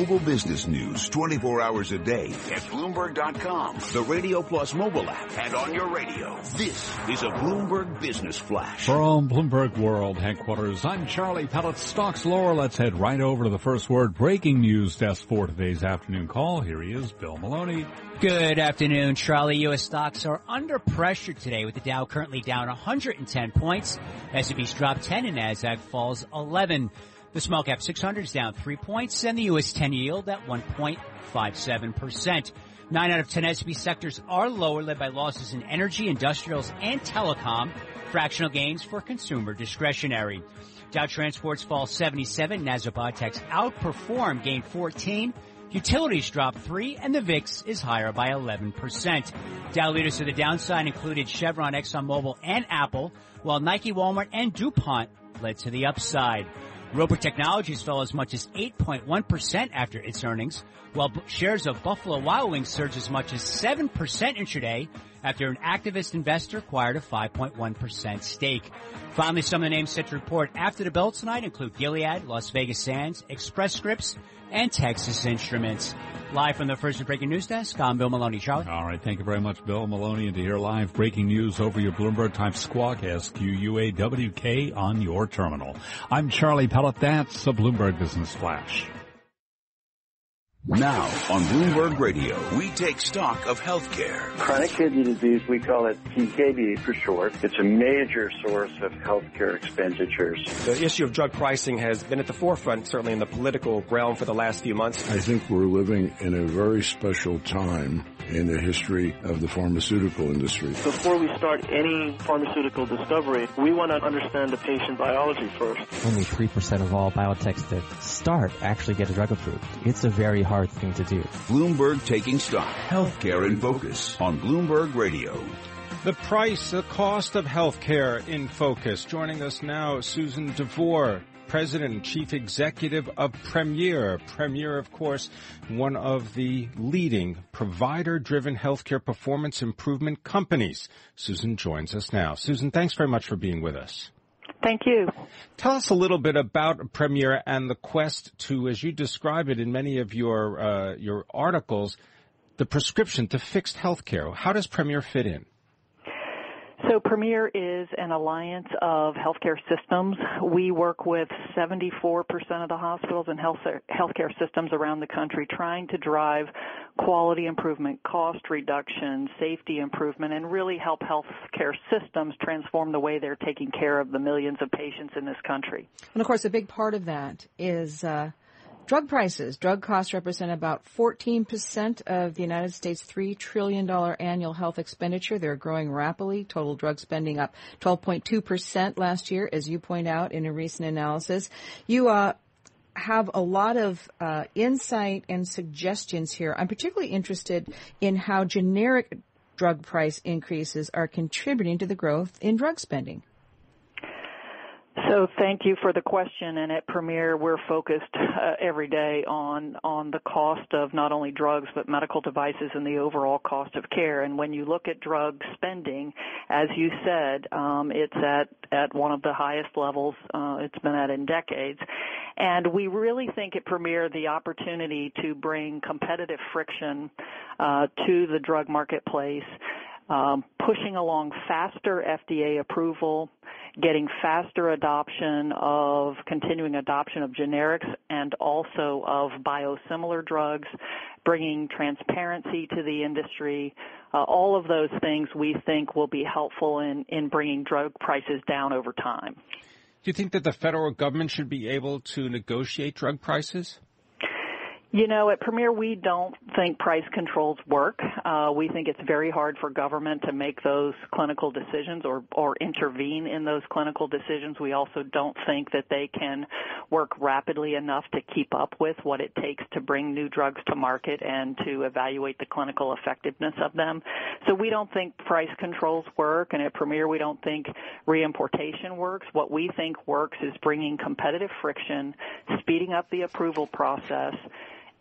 Global business news 24 hours a day at Bloomberg.com, the Radio Plus mobile app, and on your radio. This is a Bloomberg Business Flash. From Bloomberg World headquarters, I'm Charlie Pellet. Stocks lower. Let's head right over to the first word breaking news desk for today's afternoon call. Here he is, Bill Maloney. Good afternoon, Charlie. U.S. stocks are under pressure today with the Dow currently down 110 points. S&P's dropped 10 and Nasdaq falls 11. The small cap 600 is down three points and the U.S. 10 yield at 1.57%. Nine out of 10 S&P sectors are lower, led by losses in energy, industrials, and telecom. Fractional gains for consumer discretionary. Dow Transports fall 77. Nasdaq Biotechs outperform, gain 14. Utilities drop 3 and the VIX is higher by 11%. Dow leaders to the downside included Chevron, ExxonMobil, and Apple, while Nike, Walmart, and DuPont led to the upside. Roper Technologies fell as much as 8.1% after its earnings, while shares of Buffalo Wild Wings surged as much as 7% intraday after an activist investor acquired a 5.1% stake. Finally, some of the names set to report after the bell tonight include Gilead, Las Vegas Sands, Express Scripts, and Texas Instruments. Live from the first breaking news desk, I'm Bill Maloney. Charlie. All right, thank you very much, Bill Maloney. And to hear live breaking news over your Bloomberg type Squawk, S-Q-U-A-W-K on your terminal. I'm Charlie Pellet. That's a Bloomberg Business Flash. Now on Bloomberg Radio, we take stock of healthcare. Chronic kidney disease, we call it CKD for short. It's a major source of healthcare expenditures. The issue of drug pricing has been at the forefront, certainly in the political realm for the last few months. I think we're living in a very special time in the history of the pharmaceutical industry. Before we start any pharmaceutical discovery, we want to understand the patient biology first. Only 3% of all biotechs that start actually get a drug approved. It's a very hard thing to do. Bloomberg taking stock. Healthcare in focus on Bloomberg Radio. The price, the cost of healthcare in focus. Joining us now, Susan DeVore, President and Chief Executive of Premier. Premier, of course, one of the leading provider-driven healthcare performance improvement companies. Susan joins us now. Susan, thanks very much for being with us. Thank you. Tell us a little bit about Premier and the quest to, as you describe it in many of your uh, your articles, the prescription to fixed healthcare. How does Premier fit in? So Premier is an alliance of healthcare systems. We work with 74% of the hospitals and health healthcare systems around the country trying to drive quality improvement, cost reduction, safety improvement, and really help healthcare systems transform the way they're taking care of the millions of patients in this country. And of course, a big part of that is uh, Drug prices. Drug costs represent about 14% of the United States $3 trillion annual health expenditure. They're growing rapidly. Total drug spending up 12.2% last year, as you point out in a recent analysis. You, uh, have a lot of uh, insight and suggestions here. I'm particularly interested in how generic drug price increases are contributing to the growth in drug spending. So thank you for the question. And at Premier, we're focused uh, every day on on the cost of not only drugs but medical devices and the overall cost of care. And when you look at drug spending, as you said, um, it's at at one of the highest levels uh, it's been at in decades. And we really think at Premier the opportunity to bring competitive friction uh, to the drug marketplace um, pushing along faster FDA approval, getting faster adoption of continuing adoption of generics and also of biosimilar drugs, bringing transparency to the industry. Uh, all of those things we think will be helpful in, in bringing drug prices down over time. Do you think that the federal government should be able to negotiate drug prices? You know, at Premier, we don't think price controls work. Uh, we think it's very hard for government to make those clinical decisions or, or intervene in those clinical decisions. We also don't think that they can work rapidly enough to keep up with what it takes to bring new drugs to market and to evaluate the clinical effectiveness of them. So we don't think price controls work, and at Premier, we don't think reimportation works. What we think works is bringing competitive friction, speeding up the approval process,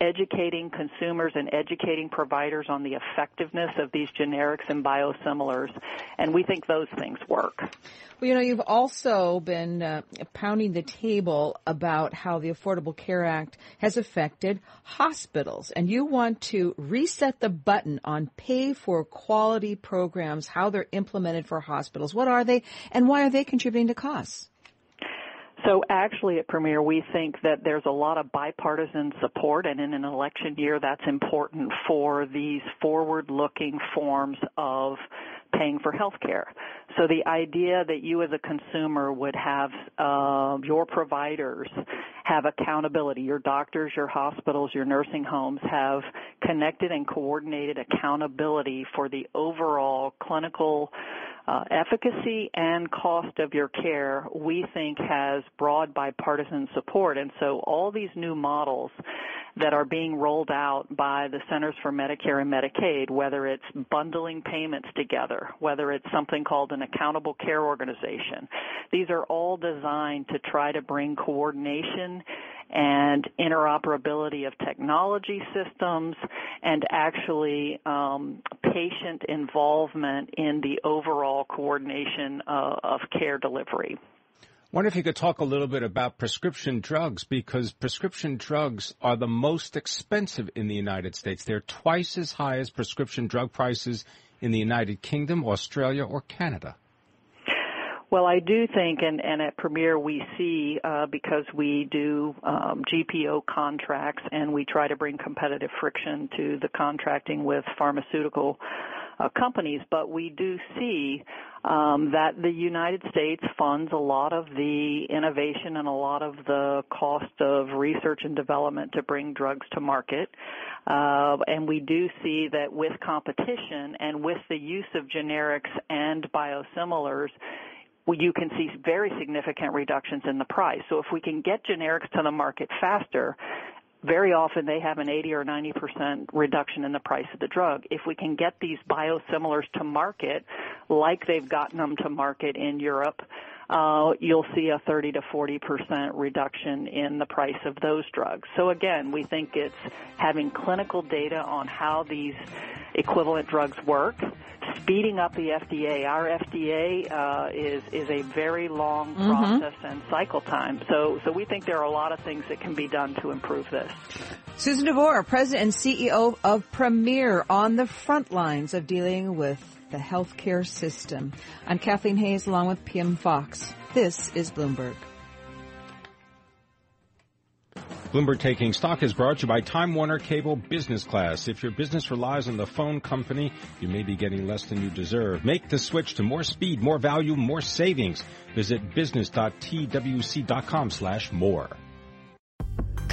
educating consumers and educating providers on the effectiveness of these generics and biosimilars, and we think those things work. Well, you know, you've also been uh, pounding the table about how the Affordable Care Act has affected hospitals, and you want to reset the button on pay for quality programs, how they're implemented for hospitals. What are they, and why are they contributing to costs? So actually at Premier, we think that there's a lot of bipartisan support and in an election year that's important for these forward-looking forms of paying for health care. So the idea that you as a consumer would have uh, your providers have accountability, your doctors, your hospitals, your nursing homes have connected and coordinated accountability for the overall clinical uh, efficacy and cost of your care, we think has broad bipartisan support. And so all these new models that are being rolled out by the Centers for Medicare and Medicaid, whether it's bundling payments together, whether it's something called an accountable care organization, these are all designed to try to bring coordination and interoperability of technology systems and actually um, patient involvement in the overall coordination uh, of care delivery. Wonder if you could talk a little bit about prescription drugs because prescription drugs are the most expensive in the United States. They're twice as high as prescription drug prices in the United Kingdom, Australia, or Canada. Well, I do think, and, and at Premier we see, uh, because we do um, GPO contracts and we try to bring competitive friction to the contracting with pharmaceutical uh, companies, but we do see um, that the United States funds a lot of the innovation and a lot of the cost of research and development to bring drugs to market. Uh, and we do see that with competition and with the use of generics and biosimilars, you can see very significant reductions in the price. So if we can get generics to the market faster, very often they have an 80 or 90 percent reduction in the price of the drug. If we can get these biosimilars to market, like they've gotten them to market in Europe, uh, you'll see a 30 to 40 percent reduction in the price of those drugs. So again, we think it's having clinical data on how these equivalent drugs work speeding up the FDA. Our FDA uh, is is a very long mm-hmm. process and cycle time. So so we think there are a lot of things that can be done to improve this. Susan DeVore, President and CEO of Premier, on the front lines of dealing with the healthcare system. I'm Kathleen Hays along with Pimm Fox. This is Bloomberg. Bloomberg Taking Stock is brought to you by Time Warner Cable Business Class. If your business relies on the phone company, you may be getting less than you deserve. Make the switch to more speed, more value, more savings. Visit business.twc.com slash more.